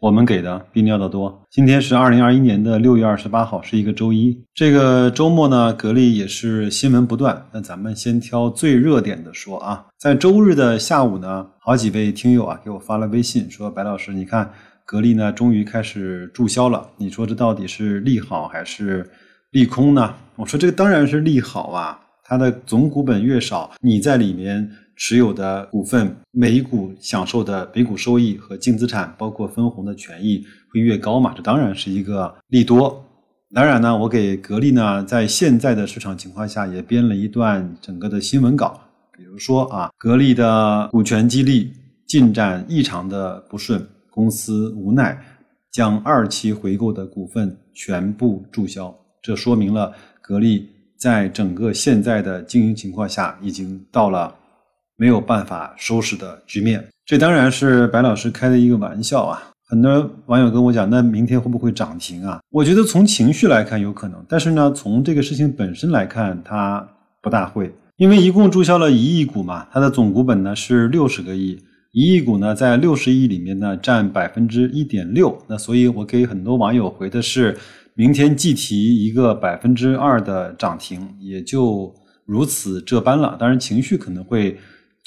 我们给的比你要的多。今天是二零二一年的六月二十八号，是一个周一。这个周末呢，格力也是新闻不断。那咱们先挑最热点的说啊。在周日的下午呢，好几位听友啊给我发了微信，说白老师，你看格力呢终于开始注销了。你说这到底是利好还是利空呢？我说这个当然是利好啊，它的总股本越少，你在里面。持有的股份每股享受的每股收益和净资产，包括分红的权益会越高嘛？这当然是一个利多。当然呢，我给格力呢，在现在的市场情况下也编了一段整个的新闻稿。比如说啊，格力的股权激励进展异常的不顺，公司无奈将二期回购的股份全部注销。这说明了格力在整个现在的经营情况下已经到了。没有办法收拾的局面，这当然是白老师开的一个玩笑啊。很多网友跟我讲，那明天会不会涨停啊？我觉得从情绪来看有可能，但是呢，从这个事情本身来看，它不大会，因为一共注销了一亿股嘛，它的总股本呢是六十个亿，一亿股呢在六十亿里面呢占百分之一点六，那所以我给很多网友回的是，明天计提一个百分之二的涨停，也就如此这般了。当然情绪可能会。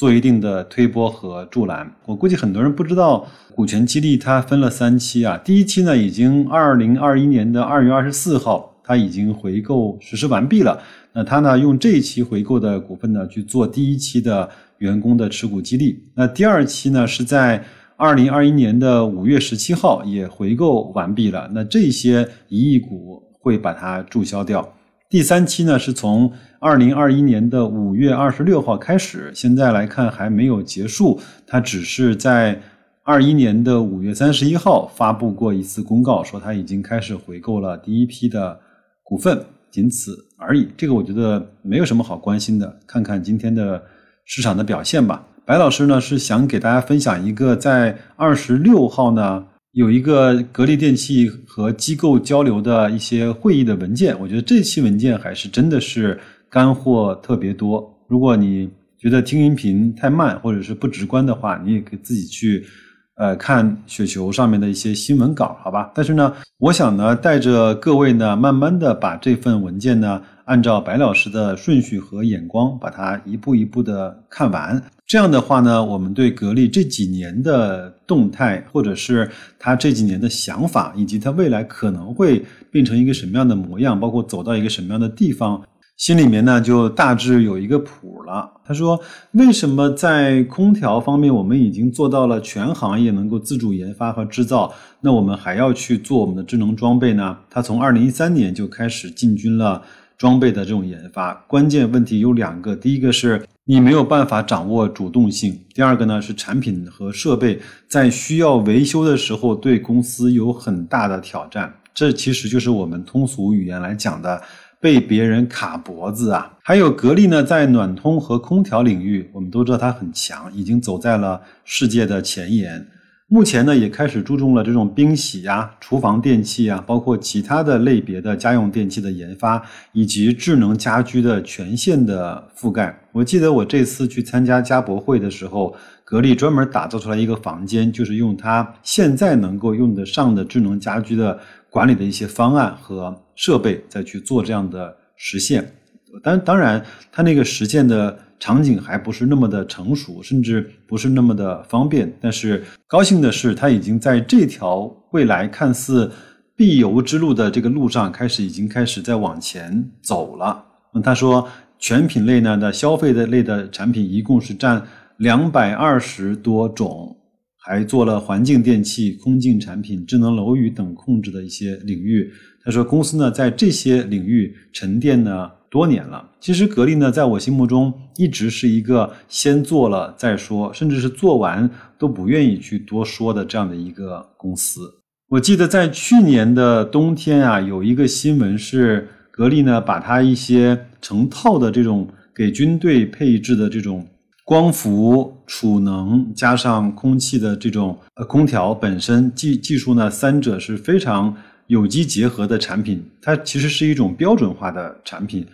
做一定的推波和助澜，我估计很多人不知道股权激励它分了三期啊。第一期呢，已经二零二一年的二月二十四号，它已经回购实施完毕了。那它呢，用这一期回购的股份呢去做第一期的员工的持股激励。那第二期呢，是在二零二一年的五月十七号也回购完毕了。那这些一亿股会把它注销掉。第三期呢，是从二零二一年的五月二十六号开始，现在来看还没有结束。它只是在二一年的五月三十一号发布过一次公告，说它已经开始回购了第一批的股份，仅此而已。这个我觉得没有什么好关心的。看看今天的市场的表现吧。白老师呢是想给大家分享一个在二十六号呢。有一个格力电器和机构交流的一些会议的文件，我觉得这期文件还是真的是干货特别多。如果你觉得听音频太慢或者是不直观的话，你也可以自己去呃看雪球上面的一些新闻稿，好吧？但是呢，我想呢，带着各位呢，慢慢的把这份文件呢，按照白老师的顺序和眼光，把它一步一步的看完。这样的话呢，我们对格力这几年的动态，或者是他这几年的想法，以及他未来可能会变成一个什么样的模样，包括走到一个什么样的地方，心里面呢就大致有一个谱了。他说，为什么在空调方面我们已经做到了全行业能够自主研发和制造，那我们还要去做我们的智能装备呢？他从二零一三年就开始进军了装备的这种研发。关键问题有两个，第一个是。你没有办法掌握主动性。第二个呢，是产品和设备在需要维修的时候，对公司有很大的挑战。这其实就是我们通俗语言来讲的被别人卡脖子啊。还有格力呢，在暖通和空调领域，我们都知道它很强，已经走在了世界的前沿。目前呢，也开始注重了这种冰洗呀、厨房电器啊，包括其他的类别的家用电器的研发，以及智能家居的全线的覆盖。我记得我这次去参加家博会的时候，格力专门打造出来一个房间，就是用它现在能够用得上的智能家居的管理的一些方案和设备，再去做这样的实现。当当然，它那个实现的。场景还不是那么的成熟，甚至不是那么的方便。但是高兴的是，它已经在这条未来看似必由之路的这个路上，开始已经开始在往前走了。那他说，全品类呢的消费的类的产品一共是占两百二十多种，还做了环境电器、空净产品、智能楼宇等控制的一些领域。他说，公司呢在这些领域沉淀呢。多年了，其实格力呢，在我心目中一直是一个先做了再说，甚至是做完都不愿意去多说的这样的一个公司。我记得在去年的冬天啊，有一个新闻是格力呢，把它一些成套的这种。给军队配置的这种光伏储能加上空气的这种呃空调本身技技术呢，三者是非常有机结合的产品。它其实是一种标准化的产品，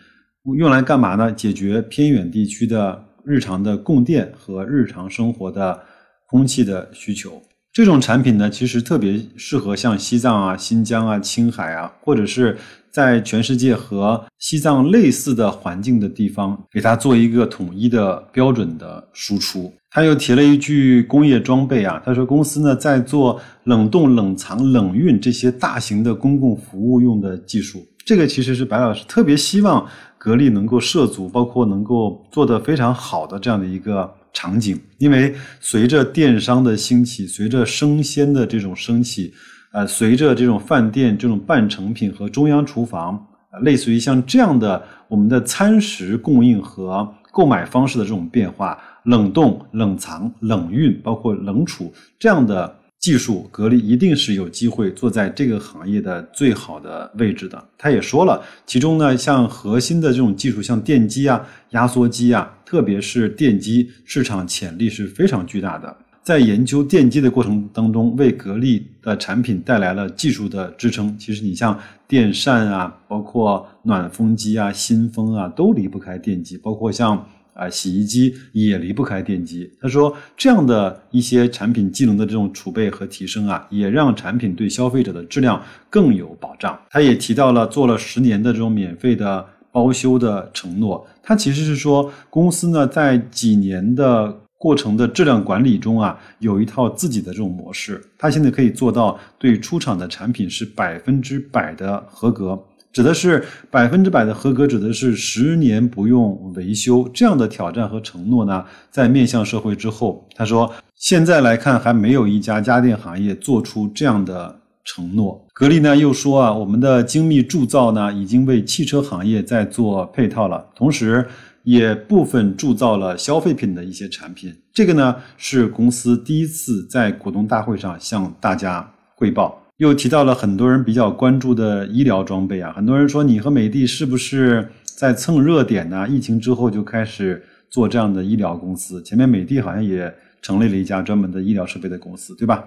用来干嘛呢？解决偏远地区的日常的供电和日常生活的空气的需求。这种产品呢，其实特别适合像西藏啊、新疆啊、青海啊，或者是在全世界和西藏类似的环境的地方，给它做一个统一的标准的输出。他又提了一句工业装备啊，他说公司呢在做冷冻、冷藏、冷运这些大型的公共服务用的技术。这个其实是白老师特别希望格力能够涉足，包括能够做得非常好的这样的一个。场景，因为随着电商的兴起，随着生鲜的这种升起，呃，随着这种饭店这种半成品和中央厨房，类似于像这样的我们的餐食供应和购买方式的这种变化，冷冻、冷藏、冷运，包括冷储这样的。技术格力一定是有机会坐在这个行业的最好的位置的。他也说了，其中呢，像核心的这种技术，像电机啊、压缩机啊，特别是电机市场潜力是非常巨大的。在研究电机的过程当中，为格力的产品带来了技术的支撑。其实你像电扇啊，包括暖风机啊、新风啊，都离不开电机，包括像。啊，洗衣机也离不开电机。他说，这样的一些产品技能的这种储备和提升啊，也让产品对消费者的质量更有保障。他也提到了做了十年的这种免费的包修的承诺。他其实是说，公司呢在几年的过程的质量管理中啊，有一套自己的这种模式。他现在可以做到对出厂的产品是百分之百的合格。指的是百分之百的合格，指的是十年不用维修这样的挑战和承诺呢？在面向社会之后，他说，现在来看还没有一家家电行业做出这样的承诺。格力呢又说啊，我们的精密铸造呢已经为汽车行业在做配套了，同时也部分铸造了消费品的一些产品。这个呢是公司第一次在股东大会上向大家汇报。又提到了很多人比较关注的医疗装备啊，很多人说你和美的是不是在蹭热点呢？疫情之后就开始做这样的医疗公司，前面美的好像也成立了一家专门的医疗设备的公司，对吧？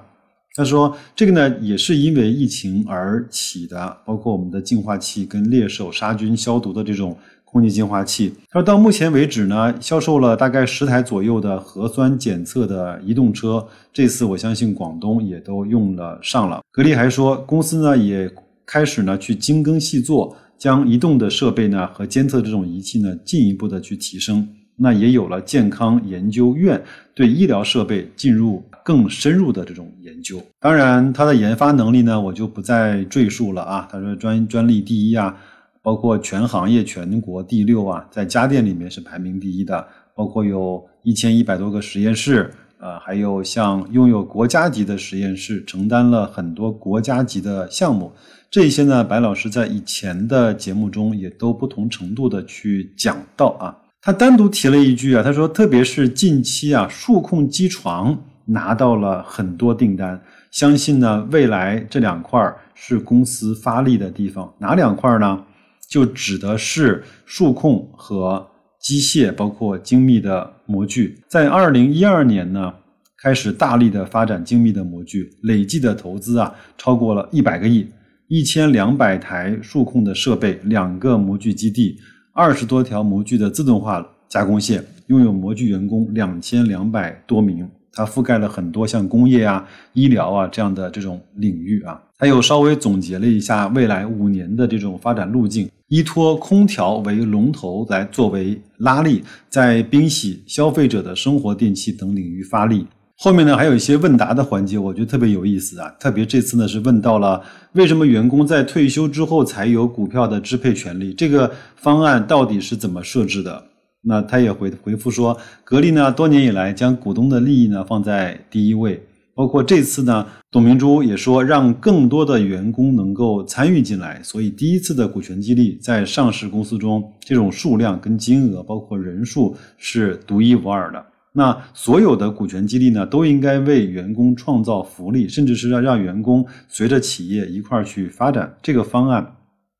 他说这个呢也是因为疫情而起的，包括我们的净化器跟猎手杀菌消毒的这种。空气净化器，他说到目前为止呢，销售了大概十台左右的核酸检测的移动车。这次我相信广东也都用了上了。格力还说，公司呢也开始呢去精耕细作，将移动的设备呢和监测这种仪器呢进一步的去提升。那也有了健康研究院对医疗设备进入更深入的这种研究。当然，它的研发能力呢，我就不再赘述了啊。他说专专利第一啊。包括全行业全国第六啊，在家电里面是排名第一的，包括有一千一百多个实验室，呃，还有像拥有国家级的实验室，承担了很多国家级的项目。这些呢，白老师在以前的节目中也都不同程度的去讲到啊。他单独提了一句啊，他说，特别是近期啊，数控机床拿到了很多订单，相信呢，未来这两块是公司发力的地方。哪两块呢？就指的是数控和机械，包括精密的模具。在二零一二年呢，开始大力的发展精密的模具，累计的投资啊超过了一百个亿，一千两百台数控的设备，两个模具基地，二十多条模具的自动化加工线，拥有模具员工两千两百多名。它覆盖了很多像工业啊、医疗啊这样的这种领域啊。他又稍微总结了一下未来五年的这种发展路径，依托空调为龙头来作为拉力，在冰洗、消费者的生活电器等领域发力。后面呢还有一些问答的环节，我觉得特别有意思啊。特别这次呢是问到了为什么员工在退休之后才有股票的支配权利，这个方案到底是怎么设置的？那他也回回复说，格力呢多年以来将股东的利益呢放在第一位。包括这次呢，董明珠也说让更多的员工能够参与进来，所以第一次的股权激励在上市公司中，这种数量跟金额，包括人数是独一无二的。那所有的股权激励呢，都应该为员工创造福利，甚至是要让员工随着企业一块儿去发展。这个方案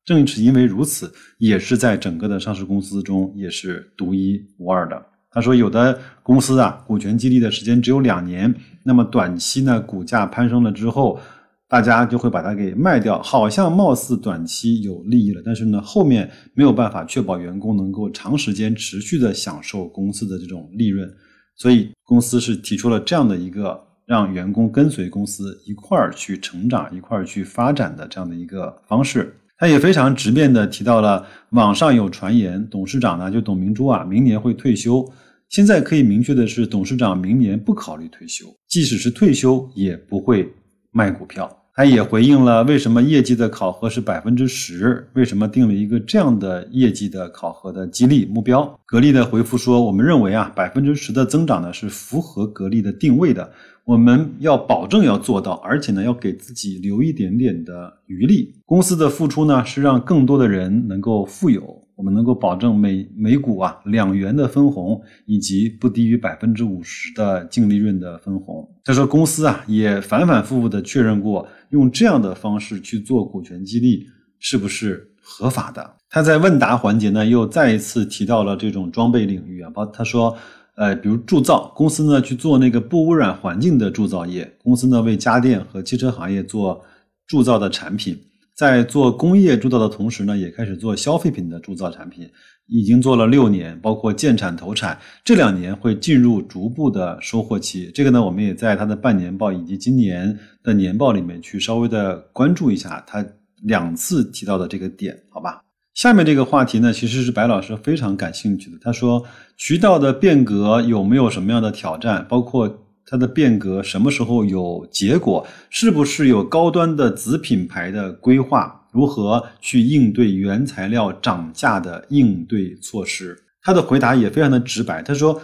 正是因为如此，也是在整个的上市公司中也是独一无二的。他说，有的公司啊，股权激励的时间只有两年，那么短期呢，股价攀升了之后，大家就会把它给卖掉，好像貌似短期有利益了，但是呢，后面没有办法确保员工能够长时间持续的享受公司的这种利润，所以公司是提出了这样的一个让员工跟随公司一块儿去成长、一块儿去发展的这样的一个方式。他也非常直面的提到了网上有传言，董事长呢就董明珠啊，明年会退休。现在可以明确的是，董事长明年不考虑退休，即使是退休也不会卖股票。他也回应了为什么业绩的考核是百分之十，为什么定了一个这样的业绩的考核的激励目标。格力的回复说，我们认为啊，百分之十的增长呢是符合格力的定位的。我们要保证要做到，而且呢，要给自己留一点点的余力。公司的付出呢，是让更多的人能够富有。我们能够保证每每股啊两元的分红，以及不低于百分之五十的净利润的分红。他说，公司啊也反反复复的确认过，用这样的方式去做股权激励是不是合法的。他在问答环节呢，又再一次提到了这种装备领域啊，包他说。呃，比如铸造公司呢去做那个不污染环境的铸造业，公司呢为家电和汽车行业做铸造的产品，在做工业铸造的同时呢，也开始做消费品的铸造产品，已经做了六年，包括建产投产，这两年会进入逐步的收获期。这个呢，我们也在它的半年报以及今年的年报里面去稍微的关注一下，它两次提到的这个点，好吧？下面这个话题呢，其实是白老师非常感兴趣的。他说，渠道的变革有没有什么样的挑战？包括它的变革什么时候有结果？是不是有高端的子品牌的规划？如何去应对原材料涨价的应对措施？他的回答也非常的直白。他说，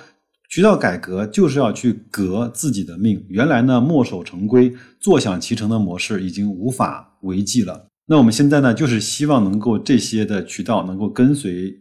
渠道改革就是要去革自己的命。原来呢，墨守成规、坐享其成的模式已经无法为继了。那我们现在呢，就是希望能够这些的渠道能够跟随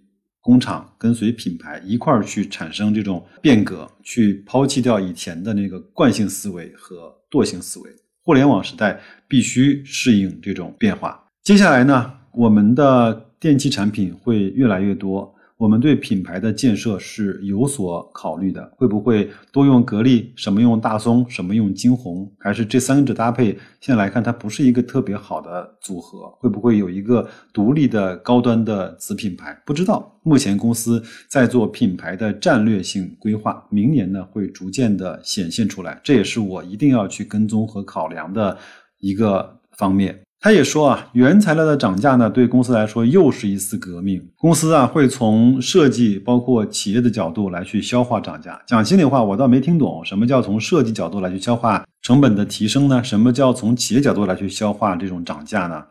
工厂、跟随品牌一块儿去产生这种变革，去抛弃掉以前的那个惯性思维和惰性思维。互联网时代必须适应这种变化。接下来呢，我们的电器产品会越来越多。我们对品牌的建设是有所考虑的，会不会多用格力？什么用大松？什么用金鸿？还是这三者搭配？现在来看，它不是一个特别好的组合。会不会有一个独立的高端的子品牌？不知道。目前公司在做品牌的战略性规划，明年呢会逐渐的显现出来。这也是我一定要去跟踪和考量的一个方面。他也说啊，原材料的涨价呢，对公司来说又是一次革命。公司啊，会从设计包括企业的角度来去消化涨价。讲心里话，我倒没听懂什么叫从设计角度来去消化成本的提升呢？什么叫从企业角度来去消化这种涨价呢？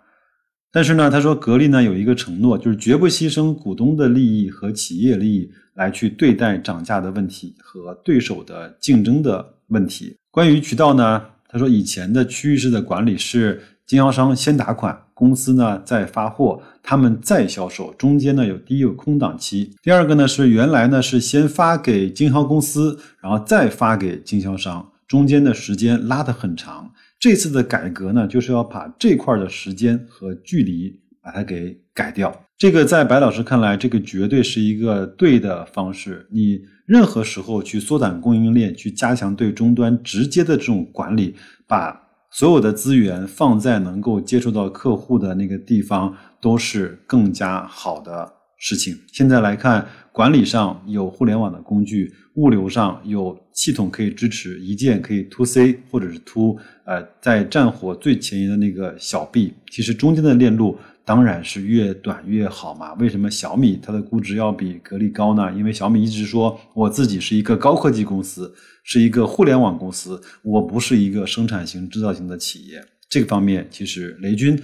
但是呢，他说格力呢有一个承诺，就是绝不牺牲股东的利益和企业利益来去对待涨价的问题和对手的竞争的问题。关于渠道呢，他说以前的区域式的管理是。经销商先打款，公司呢再发货，他们再销售，中间呢有第一个空档期。第二个呢是原来呢是先发给经销公司，然后再发给经销商，中间的时间拉得很长。这次的改革呢，就是要把这块的时间和距离把它给改掉。这个在白老师看来，这个绝对是一个对的方式。你任何时候去缩短供应链，去加强对终端直接的这种管理，把。所有的资源放在能够接触到客户的那个地方，都是更加好的事情。现在来看，管理上有互联网的工具，物流上有系统可以支持一键可以 to C 或者是 to 呃，在战火最前沿的那个小 B，其实中间的链路。当然是越短越好嘛？为什么小米它的估值要比格力高呢？因为小米一直说我自己是一个高科技公司，是一个互联网公司，我不是一个生产型制造型的企业。这个方面其实雷军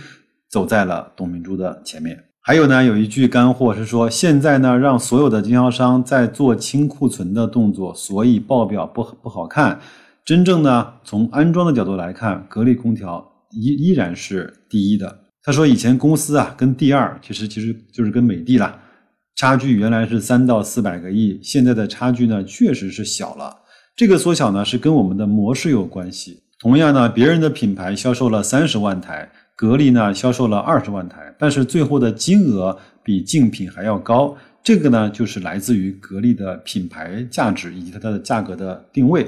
走在了董明珠的前面。还有呢，有一句干货是说，现在呢让所有的经销商在做清库存的动作，所以报表不不好看。真正呢从安装的角度来看，格力空调依依然是第一的。他说：“以前公司啊，跟第二其实其实就是跟美的啦，差距原来是三到四百个亿，现在的差距呢确实是小了。这个缩小呢是跟我们的模式有关系。同样呢，别人的品牌销售了三十万台，格力呢销售了二十万台，但是最后的金额比竞品还要高。这个呢，就是来自于格力的品牌价值以及它的价格的定位。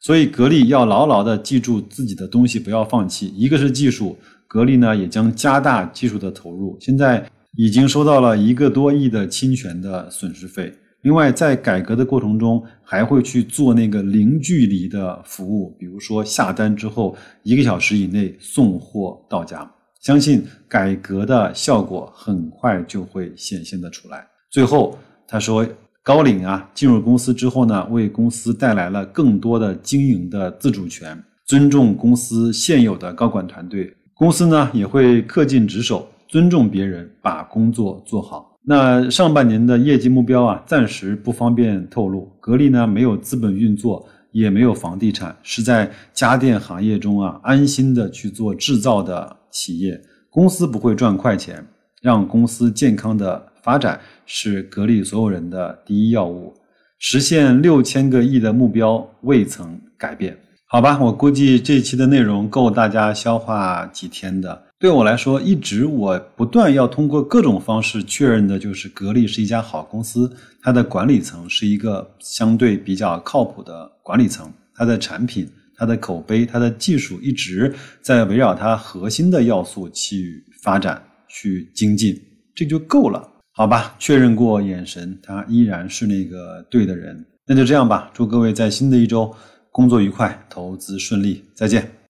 所以，格力要牢牢的记住自己的东西，不要放弃。一个是技术，格力呢也将加大技术的投入。现在已经收到了一个多亿的侵权的损失费。另外，在改革的过程中，还会去做那个零距离的服务，比如说下单之后一个小时以内送货到家。相信改革的效果很快就会显现的出来。最后，他说。高瓴啊，进入公司之后呢，为公司带来了更多的经营的自主权，尊重公司现有的高管团队，公司呢也会恪尽职守，尊重别人，把工作做好。那上半年的业绩目标啊，暂时不方便透露。格力呢没有资本运作，也没有房地产，是在家电行业中啊安心的去做制造的企业。公司不会赚快钱，让公司健康的。发展是格力所有人的第一要务，实现六千个亿的目标未曾改变。好吧，我估计这期的内容够大家消化几天的。对我来说，一直我不断要通过各种方式确认的就是格力是一家好公司，它的管理层是一个相对比较靠谱的管理层，它的产品、它的口碑、它的技术一直在围绕它核心的要素去发展、去精进，这就够了。好吧，确认过眼神，他依然是那个对的人。那就这样吧，祝各位在新的一周工作愉快，投资顺利，再见。